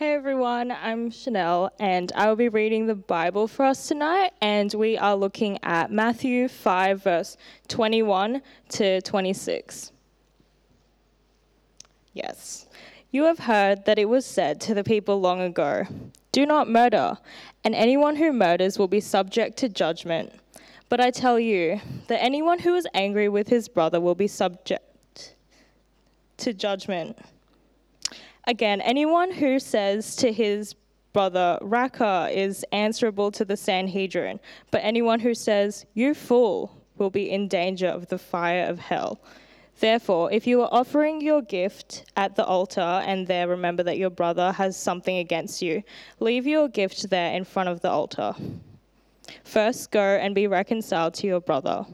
Hey everyone, I'm Chanel, and I will be reading the Bible for us tonight. And we are looking at Matthew 5, verse 21 to 26. Yes, you have heard that it was said to the people long ago Do not murder, and anyone who murders will be subject to judgment. But I tell you that anyone who is angry with his brother will be subject to judgment. Again, anyone who says to his brother, Raca, is answerable to the Sanhedrin, but anyone who says, You fool, will be in danger of the fire of hell. Therefore, if you are offering your gift at the altar and there remember that your brother has something against you, leave your gift there in front of the altar. First, go and be reconciled to your brother,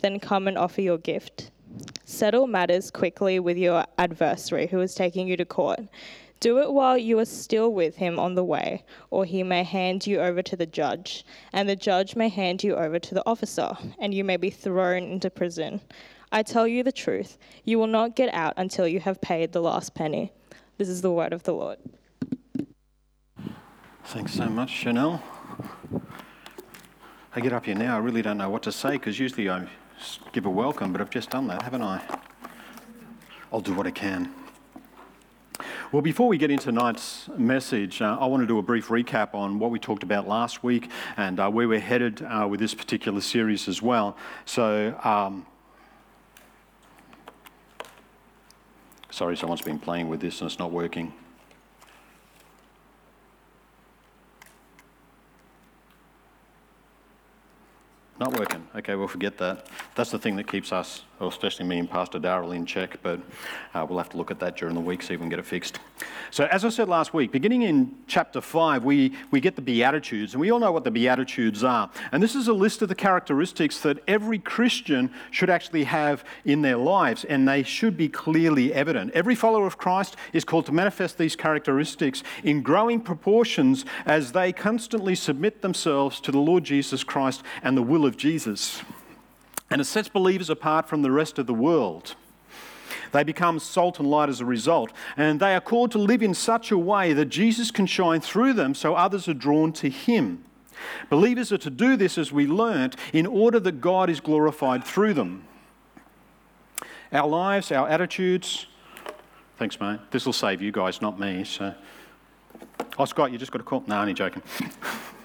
then come and offer your gift. Settle matters quickly with your adversary who is taking you to court. Do it while you are still with him on the way, or he may hand you over to the judge, and the judge may hand you over to the officer, and you may be thrown into prison. I tell you the truth, you will not get out until you have paid the last penny. This is the word of the Lord. Thanks so much, Chanel. I get up here now, I really don't know what to say because usually I give a welcome, but I've just done that, haven't I? I'll do what I can. Well, before we get into tonight's message, uh, I want to do a brief recap on what we talked about last week and uh, where we're headed uh, with this particular series as well. So, um, sorry, someone's been playing with this and it's not working. Not working. Okay, we'll forget that. That's the thing that keeps us, or especially me and Pastor Darrell, in check, but uh, we'll have to look at that during the week, see if we can get it fixed. So, as I said last week, beginning in chapter 5, we, we get the Beatitudes, and we all know what the Beatitudes are. And this is a list of the characteristics that every Christian should actually have in their lives, and they should be clearly evident. Every follower of Christ is called to manifest these characteristics in growing proportions as they constantly submit themselves to the Lord Jesus Christ and the will of Jesus. And it sets believers apart from the rest of the world. They become salt and light as a result. And they are called to live in such a way that Jesus can shine through them so others are drawn to him. Believers are to do this, as we learnt, in order that God is glorified through them. Our lives, our attitudes, thanks, mate. This will save you guys, not me. So, oh, Scott, you just got a call. No, I'm only joking.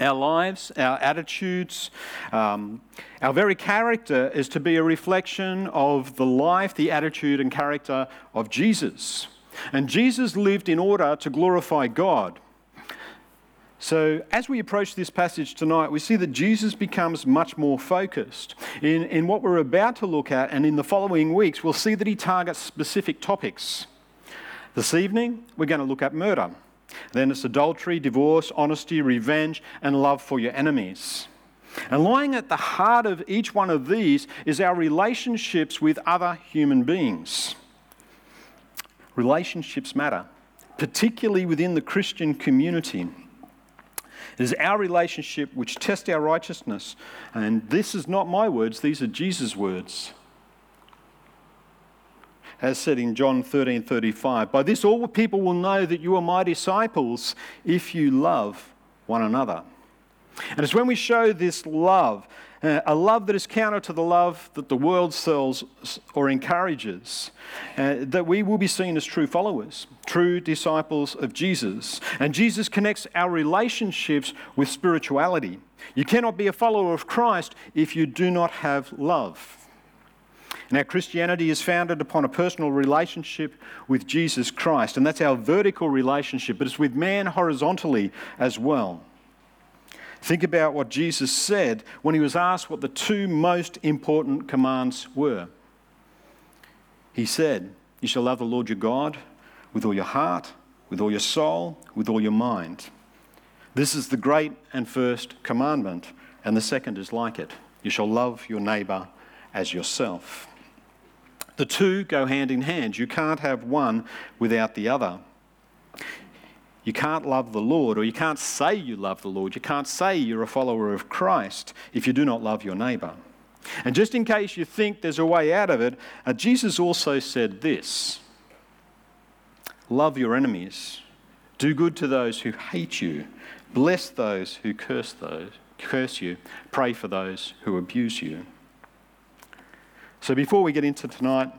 our lives, our attitudes, um, our very character is to be a reflection of the life, the attitude, and character of Jesus. And Jesus lived in order to glorify God. So, as we approach this passage tonight, we see that Jesus becomes much more focused. In, in what we're about to look at, and in the following weeks, we'll see that he targets specific topics. This evening, we're going to look at murder. Then it's adultery, divorce, honesty, revenge, and love for your enemies. And lying at the heart of each one of these is our relationships with other human beings. Relationships matter, particularly within the Christian community. It is our relationship which tests our righteousness. And this is not my words, these are Jesus' words as said in John 13 35. By this, all people will know that you are my disciples if you love one another. And it's when we show this love, uh, a love that is counter to the love that the world sells or encourages, uh, that we will be seen as true followers, true disciples of Jesus. And Jesus connects our relationships with spirituality. You cannot be a follower of Christ if you do not have love. Now, Christianity is founded upon a personal relationship with Jesus Christ, and that's our vertical relationship, but it's with man horizontally as well. Think about what Jesus said when he was asked what the two most important commands were. He said, You shall love the Lord your God with all your heart, with all your soul, with all your mind. This is the great and first commandment, and the second is like it. You shall love your neighbor as yourself. The two go hand in hand. You can't have one without the other. You can't love the Lord, or you can't say you love the Lord. You can't say you're a follower of Christ if you do not love your neighbor. And just in case you think there's a way out of it, uh, Jesus also said this love your enemies, do good to those who hate you, bless those who curse those, curse you, pray for those who abuse you. So before we get into tonight,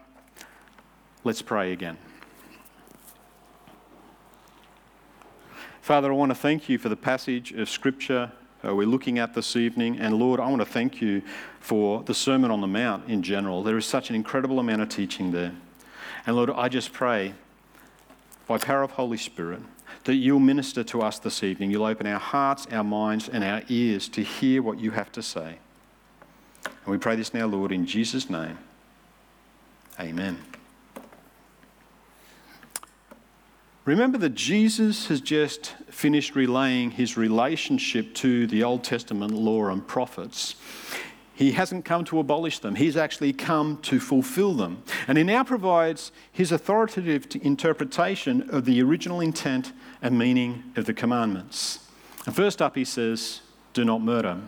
let's pray again. Father, I want to thank you for the passage of Scripture uh, we're looking at this evening. And Lord, I want to thank you for the Sermon on the Mount in general. There is such an incredible amount of teaching there. And Lord, I just pray by power of Holy Spirit that you'll minister to us this evening. You'll open our hearts, our minds, and our ears to hear what you have to say. And we pray this now, Lord, in Jesus' name. Amen. Remember that Jesus has just finished relaying his relationship to the Old Testament law and prophets. He hasn't come to abolish them, he's actually come to fulfill them. And he now provides his authoritative interpretation of the original intent and meaning of the commandments. And first up, he says, Do not murder.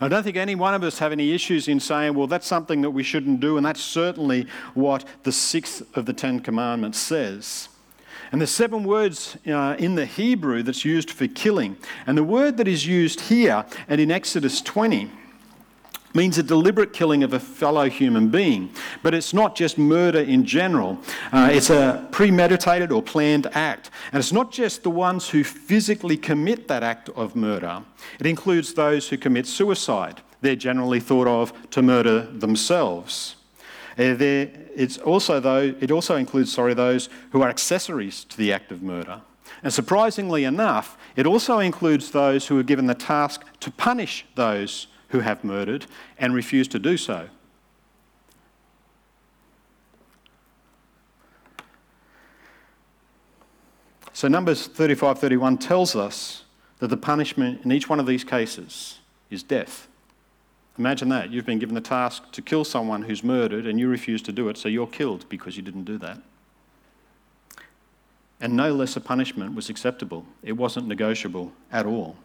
I don't think any one of us have any issues in saying, well, that's something that we shouldn't do, and that's certainly what the sixth of the Ten Commandments says. And there's seven words uh, in the Hebrew that's used for killing. And the word that is used here and in Exodus 20 means a deliberate killing of a fellow human being. But it's not just murder in general, uh, it's a premeditated or planned act. And it's not just the ones who physically commit that act of murder, it includes those who commit suicide. They're generally thought of to murder themselves. Uh, it's also though, it also includes sorry, those who are accessories to the act of murder. And surprisingly enough, it also includes those who are given the task to punish those who have murdered and refuse to do so. So, Numbers 35 31 tells us that the punishment in each one of these cases is death. Imagine that. You've been given the task to kill someone who's murdered and you refuse to do it, so you're killed because you didn't do that. And no lesser punishment was acceptable, it wasn't negotiable at all.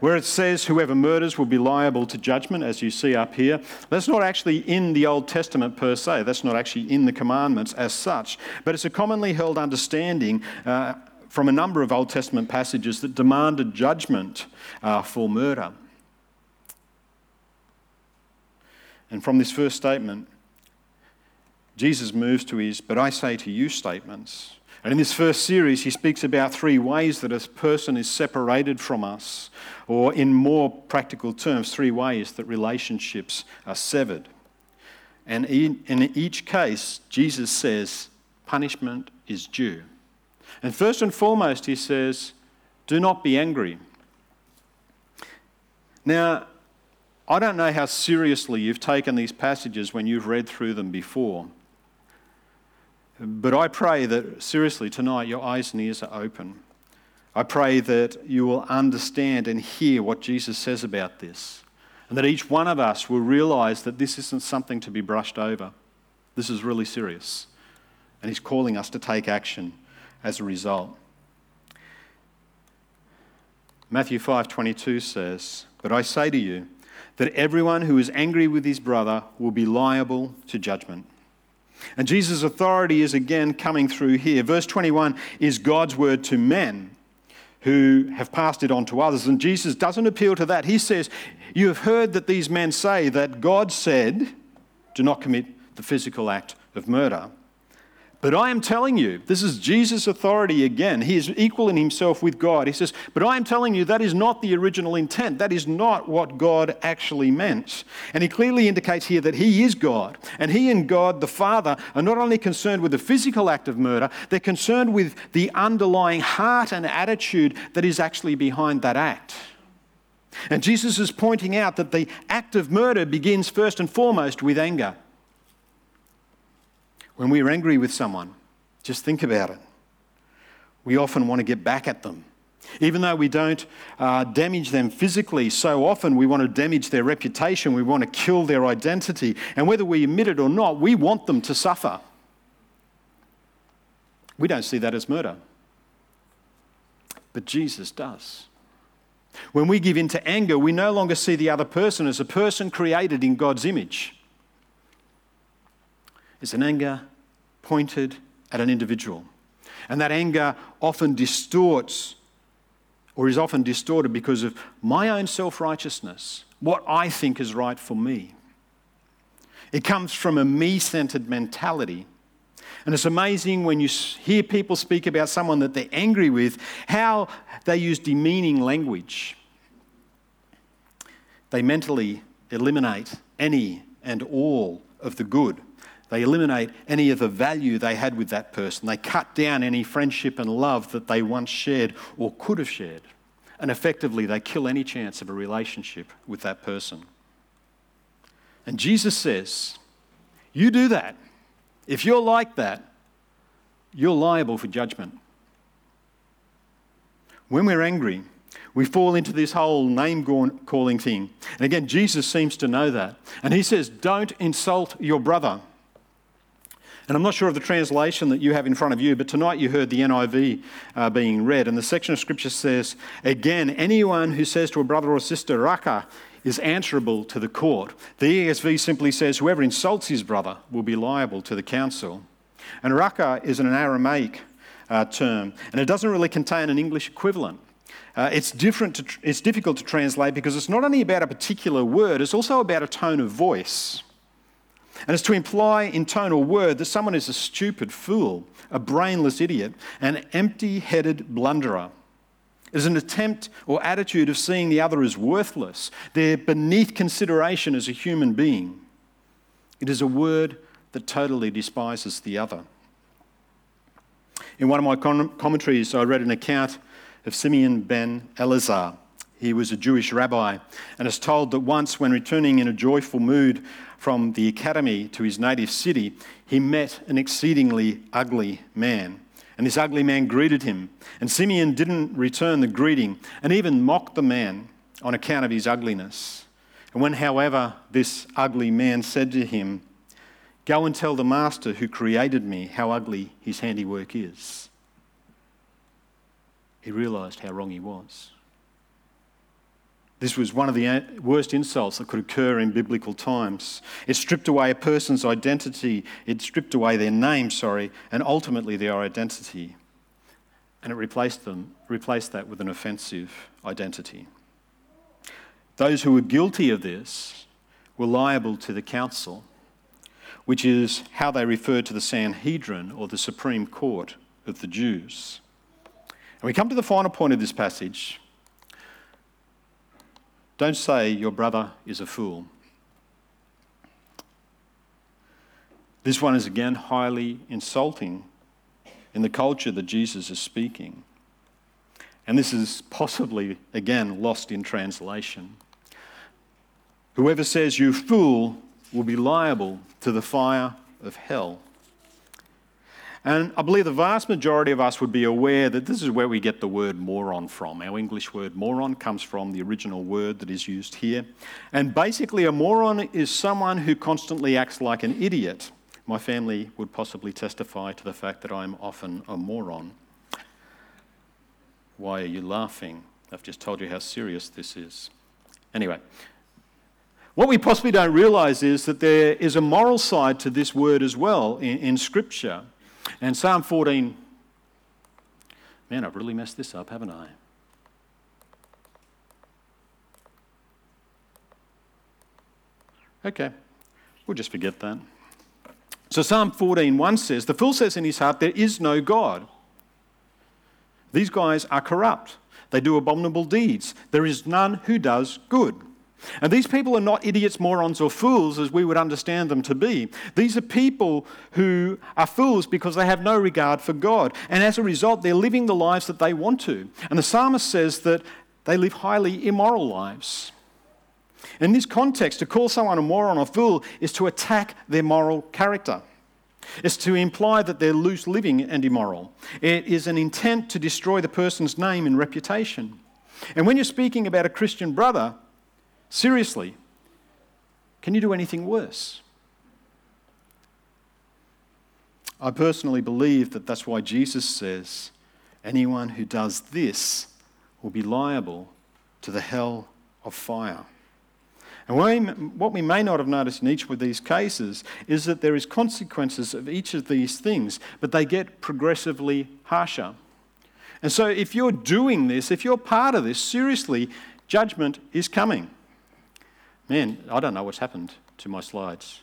Where it says whoever murders will be liable to judgment, as you see up here, that's not actually in the Old Testament per se. That's not actually in the commandments as such. But it's a commonly held understanding uh, from a number of Old Testament passages that demanded judgment uh, for murder. And from this first statement, Jesus moves to his, but I say to you statements. And in this first series, he speaks about three ways that a person is separated from us, or in more practical terms, three ways that relationships are severed. And in each case, Jesus says punishment is due. And first and foremost, he says, do not be angry. Now, I don't know how seriously you've taken these passages when you've read through them before. But I pray that, seriously, tonight your eyes and ears are open. I pray that you will understand and hear what Jesus says about this. And that each one of us will realize that this isn't something to be brushed over. This is really serious. And He's calling us to take action as a result. Matthew 5:22 says, "But I say to you, that everyone who is angry with his brother will be liable to judgment. And Jesus' authority is again coming through here. Verse 21 is God's word to men who have passed it on to others. And Jesus doesn't appeal to that. He says, You have heard that these men say that God said, Do not commit the physical act of murder. But I am telling you, this is Jesus' authority again. He is equal in himself with God. He says, But I am telling you, that is not the original intent. That is not what God actually meant. And he clearly indicates here that he is God. And he and God, the Father, are not only concerned with the physical act of murder, they're concerned with the underlying heart and attitude that is actually behind that act. And Jesus is pointing out that the act of murder begins first and foremost with anger. When we're angry with someone, just think about it. We often want to get back at them. Even though we don't uh, damage them physically, so often we want to damage their reputation, we want to kill their identity. And whether we admit it or not, we want them to suffer. We don't see that as murder. But Jesus does. When we give in to anger, we no longer see the other person as a person created in God's image. It's an anger pointed at an individual. And that anger often distorts or is often distorted because of my own self righteousness, what I think is right for me. It comes from a me centered mentality. And it's amazing when you hear people speak about someone that they're angry with, how they use demeaning language. They mentally eliminate any and all of the good. They eliminate any of the value they had with that person. They cut down any friendship and love that they once shared or could have shared. And effectively, they kill any chance of a relationship with that person. And Jesus says, You do that. If you're like that, you're liable for judgment. When we're angry, we fall into this whole name calling thing. And again, Jesus seems to know that. And he says, Don't insult your brother. And I'm not sure of the translation that you have in front of you, but tonight you heard the NIV uh, being read. And the section of scripture says, Again, anyone who says to a brother or sister, Raca, is answerable to the court. The ESV simply says, Whoever insults his brother will be liable to the council. And Raca is an Aramaic uh, term, and it doesn't really contain an English equivalent. Uh, it's, different to, it's difficult to translate because it's not only about a particular word, it's also about a tone of voice. And it's to imply in tone or word that someone is a stupid fool, a brainless idiot, an empty headed blunderer. It is an attempt or attitude of seeing the other as worthless. They're beneath consideration as a human being. It is a word that totally despises the other. In one of my commentaries, I read an account of Simeon ben Eleazar. He was a Jewish rabbi and is told that once, when returning in a joyful mood from the academy to his native city, he met an exceedingly ugly man. And this ugly man greeted him. And Simeon didn't return the greeting and even mocked the man on account of his ugliness. And when, however, this ugly man said to him, Go and tell the master who created me how ugly his handiwork is he realised how wrong he was. This was one of the uh, worst insults that could occur in biblical times. It stripped away a person's identity, it stripped away their name, sorry, and ultimately their identity. And it replaced them, replaced that with an offensive identity. Those who were guilty of this were liable to the council, which is how they referred to the Sanhedrin or the Supreme Court of the Jews. And we come to the final point of this passage. Don't say your brother is a fool. This one is again highly insulting in the culture that Jesus is speaking. And this is possibly, again, lost in translation. Whoever says you fool will be liable to the fire of hell. And I believe the vast majority of us would be aware that this is where we get the word moron from. Our English word moron comes from the original word that is used here. And basically, a moron is someone who constantly acts like an idiot. My family would possibly testify to the fact that I'm often a moron. Why are you laughing? I've just told you how serious this is. Anyway, what we possibly don't realize is that there is a moral side to this word as well in, in Scripture. And Psalm 14, man, I've really messed this up, haven't I? Okay, we'll just forget that. So Psalm 14:1 says, "The fool says in his heart, there is no God." These guys are corrupt. They do abominable deeds. There is none who does good. And these people are not idiots, morons, or fools as we would understand them to be. These are people who are fools because they have no regard for God. And as a result, they're living the lives that they want to. And the psalmist says that they live highly immoral lives. In this context, to call someone a moron or fool is to attack their moral character. It's to imply that they're loose living and immoral. It is an intent to destroy the person's name and reputation. And when you're speaking about a Christian brother, Seriously, can you do anything worse? I personally believe that that's why Jesus says anyone who does this will be liable to the hell of fire. And what we may not have noticed in each of these cases is that there is consequences of each of these things, but they get progressively harsher. And so if you're doing this, if you're part of this, seriously, judgment is coming. Man, I don't know what's happened to my slides.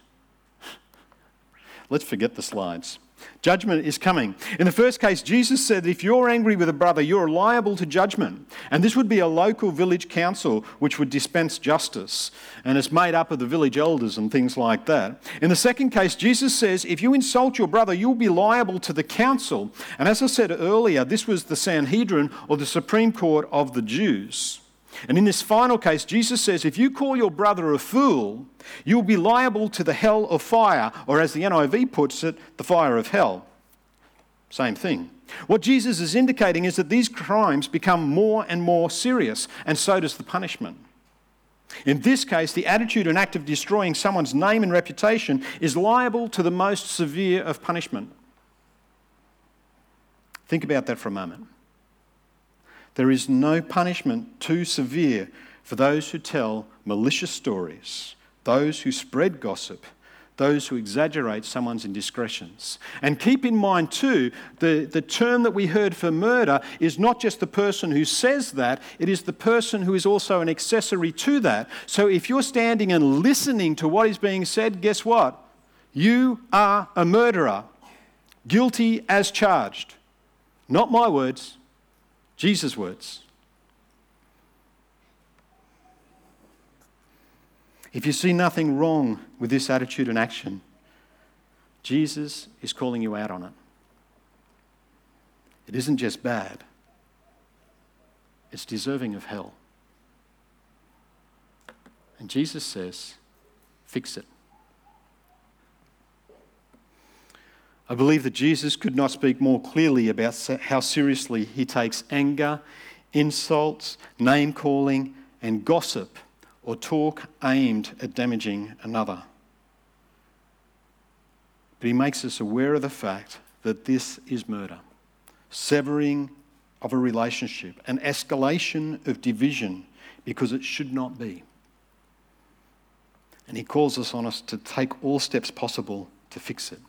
Let's forget the slides. Judgment is coming. In the first case, Jesus said that if you're angry with a brother, you're liable to judgment. And this would be a local village council which would dispense justice. And it's made up of the village elders and things like that. In the second case, Jesus says if you insult your brother, you'll be liable to the council. And as I said earlier, this was the Sanhedrin or the Supreme Court of the Jews. And in this final case, Jesus says, if you call your brother a fool, you'll be liable to the hell of fire, or as the NIV puts it, the fire of hell. Same thing. What Jesus is indicating is that these crimes become more and more serious, and so does the punishment. In this case, the attitude and act of destroying someone's name and reputation is liable to the most severe of punishment. Think about that for a moment. There is no punishment too severe for those who tell malicious stories, those who spread gossip, those who exaggerate someone's indiscretions. And keep in mind, too, the, the term that we heard for murder is not just the person who says that, it is the person who is also an accessory to that. So if you're standing and listening to what is being said, guess what? You are a murderer, guilty as charged. Not my words, Jesus' words. If you see nothing wrong with this attitude and action, Jesus is calling you out on it. It isn't just bad, it's deserving of hell. And Jesus says, fix it. I believe that Jesus could not speak more clearly about how seriously he takes anger, insults, name calling, and gossip or talk aimed at damaging another. But he makes us aware of the fact that this is murder, severing of a relationship, an escalation of division because it should not be. And he calls us on us to take all steps possible to fix it.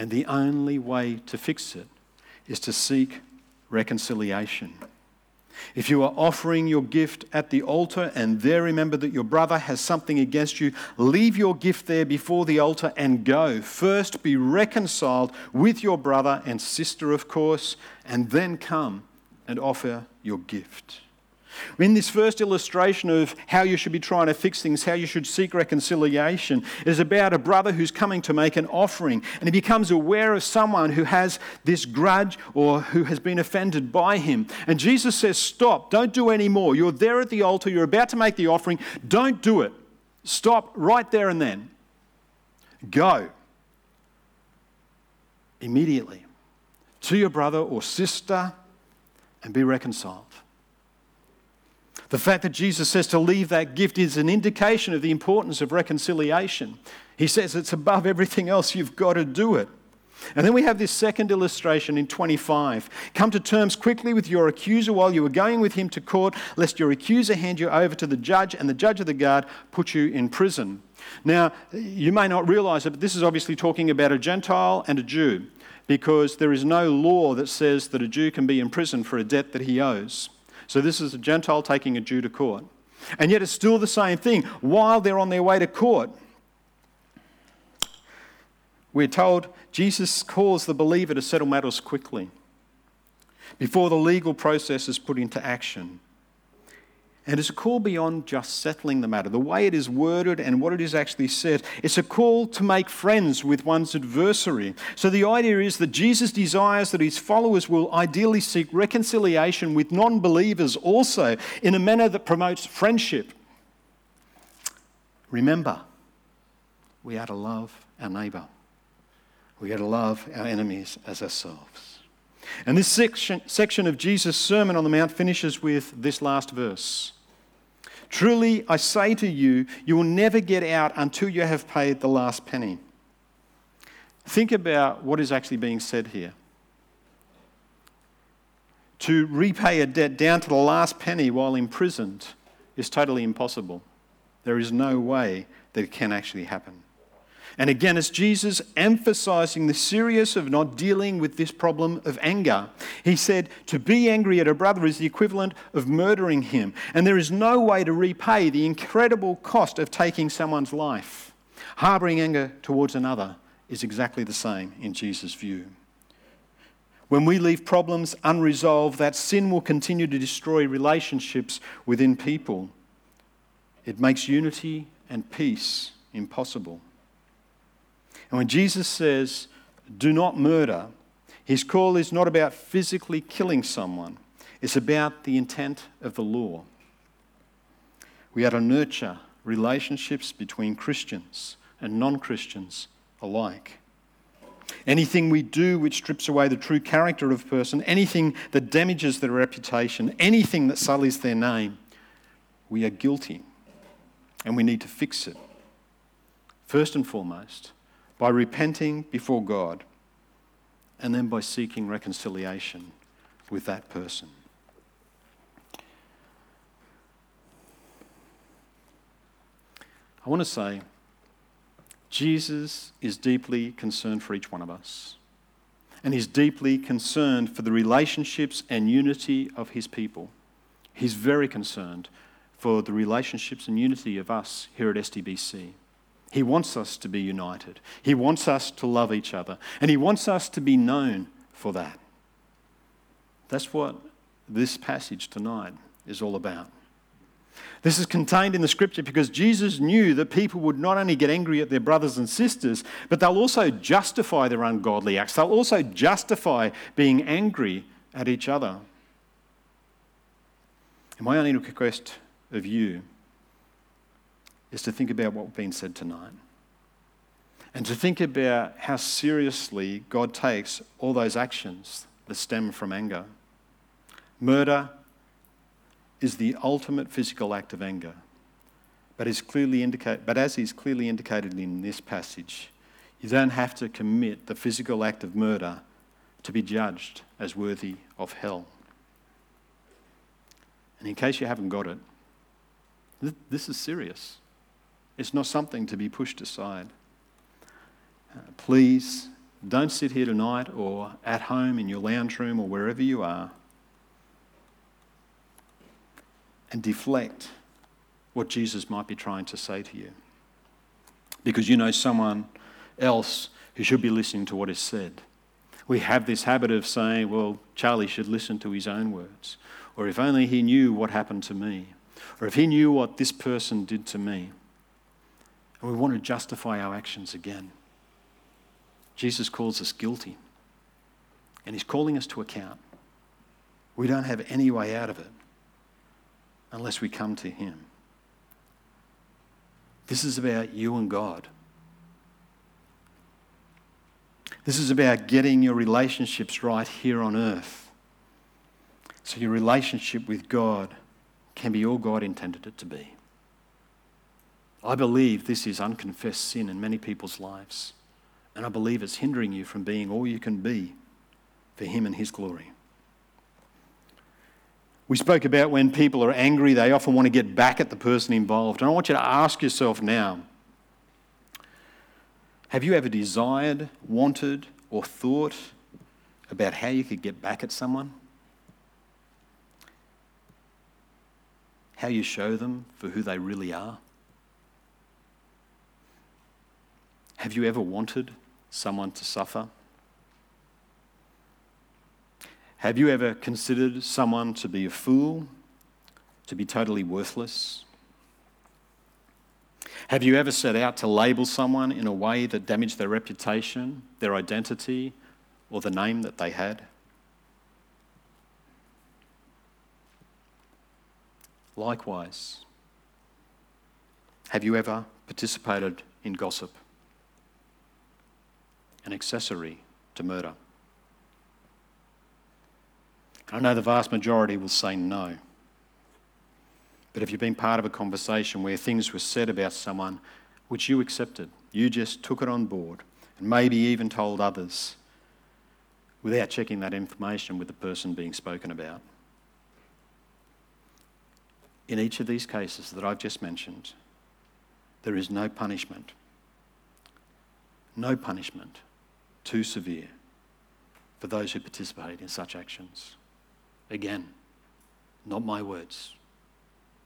And the only way to fix it is to seek reconciliation. If you are offering your gift at the altar and there remember that your brother has something against you, leave your gift there before the altar and go. First, be reconciled with your brother and sister, of course, and then come and offer your gift. In this first illustration of how you should be trying to fix things, how you should seek reconciliation, is about a brother who's coming to make an offering and he becomes aware of someone who has this grudge or who has been offended by him. And Jesus says, Stop, don't do any more. You're there at the altar, you're about to make the offering, don't do it. Stop right there and then. Go immediately to your brother or sister and be reconciled. The fact that Jesus says to leave that gift is an indication of the importance of reconciliation. He says it's above everything else, you've got to do it. And then we have this second illustration in 25. Come to terms quickly with your accuser while you are going with him to court, lest your accuser hand you over to the judge and the judge of the guard put you in prison. Now, you may not realize it, but this is obviously talking about a Gentile and a Jew, because there is no law that says that a Jew can be in prison for a debt that he owes. So this is a Gentile taking a Jew to court. And yet it's still the same thing. While they're on their way to court, we're told Jesus calls the believer to settle matters quickly before the legal process is put into action. And it's a call beyond just settling the matter. The way it is worded and what it is actually said, it's a call to make friends with one's adversary. So the idea is that Jesus desires that his followers will ideally seek reconciliation with non believers also in a manner that promotes friendship. Remember, we are to love our neighbour, we are to love our enemies as ourselves. And this section, section of Jesus' Sermon on the Mount finishes with this last verse Truly, I say to you, you will never get out until you have paid the last penny. Think about what is actually being said here. To repay a debt down to the last penny while imprisoned is totally impossible. there is no way that it can actually happen. And again, it's Jesus emphasizing the seriousness of not dealing with this problem of anger. He said, To be angry at a brother is the equivalent of murdering him. And there is no way to repay the incredible cost of taking someone's life. Harboring anger towards another is exactly the same in Jesus' view. When we leave problems unresolved, that sin will continue to destroy relationships within people. It makes unity and peace impossible. And when Jesus says, do not murder, his call is not about physically killing someone, it's about the intent of the law. We are to nurture relationships between Christians and non Christians alike. Anything we do which strips away the true character of a person, anything that damages their reputation, anything that sullies their name, we are guilty and we need to fix it. First and foremost, by repenting before God and then by seeking reconciliation with that person. I want to say, Jesus is deeply concerned for each one of us. And he's deeply concerned for the relationships and unity of his people. He's very concerned for the relationships and unity of us here at STBC. He wants us to be united. He wants us to love each other. And He wants us to be known for that. That's what this passage tonight is all about. This is contained in the scripture because Jesus knew that people would not only get angry at their brothers and sisters, but they'll also justify their ungodly acts. They'll also justify being angry at each other. And my only request of you is to think about what's been said tonight and to think about how seriously God takes all those actions that stem from anger. Murder is the ultimate physical act of anger, but, clearly indicate, but as is clearly indicated in this passage, you don't have to commit the physical act of murder to be judged as worthy of hell. And in case you haven't got it, this is serious. It's not something to be pushed aside. Uh, please don't sit here tonight or at home in your lounge room or wherever you are and deflect what Jesus might be trying to say to you. Because you know someone else who should be listening to what is said. We have this habit of saying, well, Charlie should listen to his own words. Or if only he knew what happened to me. Or if he knew what this person did to me and we want to justify our actions again. Jesus calls us guilty, and He's calling us to account. We don't have any way out of it unless we come to Him. This is about you and God. This is about getting your relationships right here on earth. So your relationship with God can be all God intended it to be. I believe this is unconfessed sin in many people's lives. And I believe it's hindering you from being all you can be for Him and His glory. We spoke about when people are angry, they often want to get back at the person involved. And I want you to ask yourself now have you ever desired, wanted, or thought about how you could get back at someone? How you show them for who they really are? Have you ever wanted someone to suffer? Have you ever considered someone to be a fool, to be totally worthless? Have you ever set out to label someone in a way that damaged their reputation, their identity, or the name that they had? Likewise, have you ever participated in gossip? An accessory to murder? I know the vast majority will say no. But if you've been part of a conversation where things were said about someone which you accepted, you just took it on board, and maybe even told others without checking that information with the person being spoken about. In each of these cases that I've just mentioned, there is no punishment, no punishment too severe for those who participate in such actions. Again, not my words,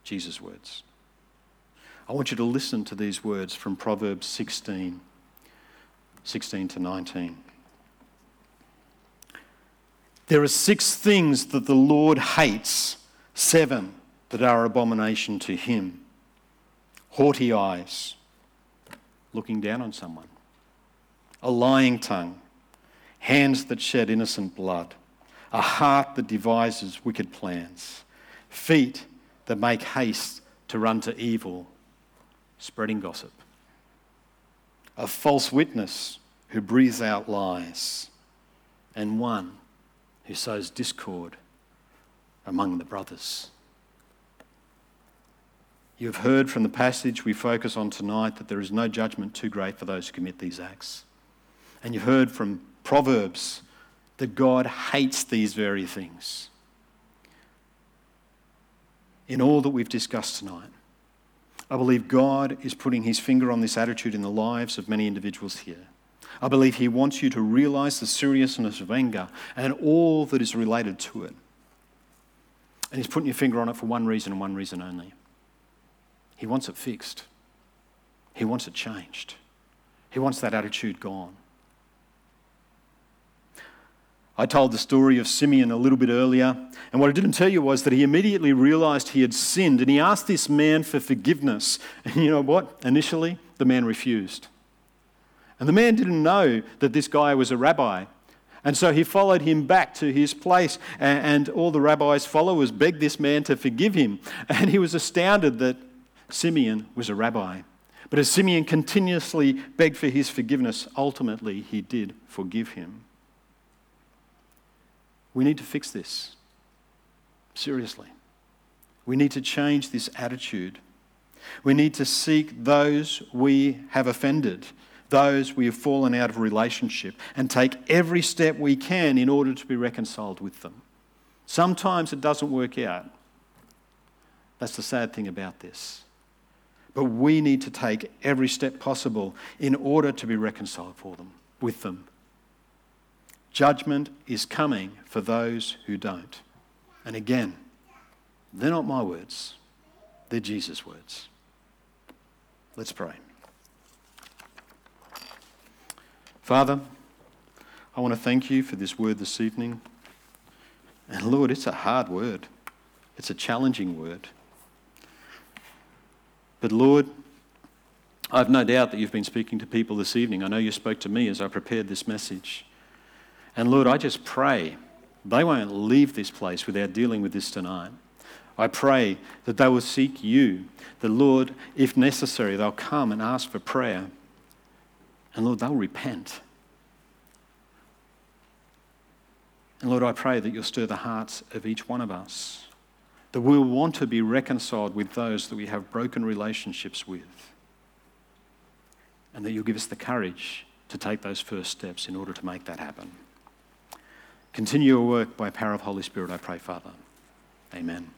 Jesus' words. I want you to listen to these words from Proverbs 16, 16 to 19. There are six things that the Lord hates, seven that are abomination to him haughty eyes, looking down on someone, a lying tongue, hands that shed innocent blood, a heart that devises wicked plans, feet that make haste to run to evil, spreading gossip, a false witness who breathes out lies, and one who sows discord among the brothers. You have heard from the passage we focus on tonight that there is no judgment too great for those who commit these acts. And you've heard from Proverbs that God hates these very things. In all that we've discussed tonight, I believe God is putting his finger on this attitude in the lives of many individuals here. I believe he wants you to realize the seriousness of anger and all that is related to it. And he's putting your finger on it for one reason and one reason only. He wants it fixed. He wants it changed. He wants that attitude gone. I told the story of Simeon a little bit earlier, and what I didn't tell you was that he immediately realized he had sinned and he asked this man for forgiveness. And you know what? Initially, the man refused. And the man didn't know that this guy was a rabbi. And so he followed him back to his place, and, all the rabbi's followers begged this man to forgive him. And he was astounded that Simeon was a rabbi. But as Simeon continuously begged for his forgiveness, ultimately he did forgive him. We need to fix this. Seriously. We need to change this attitude. We need to seek those we have offended, those we have fallen out of relationship, and take every step we can in order to be reconciled with them. Sometimes it doesn't work out. That's the sad thing about this. But we need to take every step possible in order to be reconciled for them, with them. Judgment is coming for those who don't. And again, they're not my words, they're Jesus' words. Let's pray. Father, I want to thank you for this word this evening. And Lord, it's a hard word, it's a challenging word. But Lord, I have no doubt that you've been speaking to people this evening. I know you spoke to me as I prepared this message. And Lord, I just pray they won't leave this place without dealing with this tonight. I pray that they will seek you. The Lord, if necessary, they'll come and ask for prayer. And Lord, they'll repent. And Lord, I pray that you'll stir the hearts of each one of us that we'll want to be reconciled with those that we have broken relationships with. And that you'll give us the courage to take those first steps in order to make that happen. Continue your work by power of Holy Spirit, I pray, Father. Amen.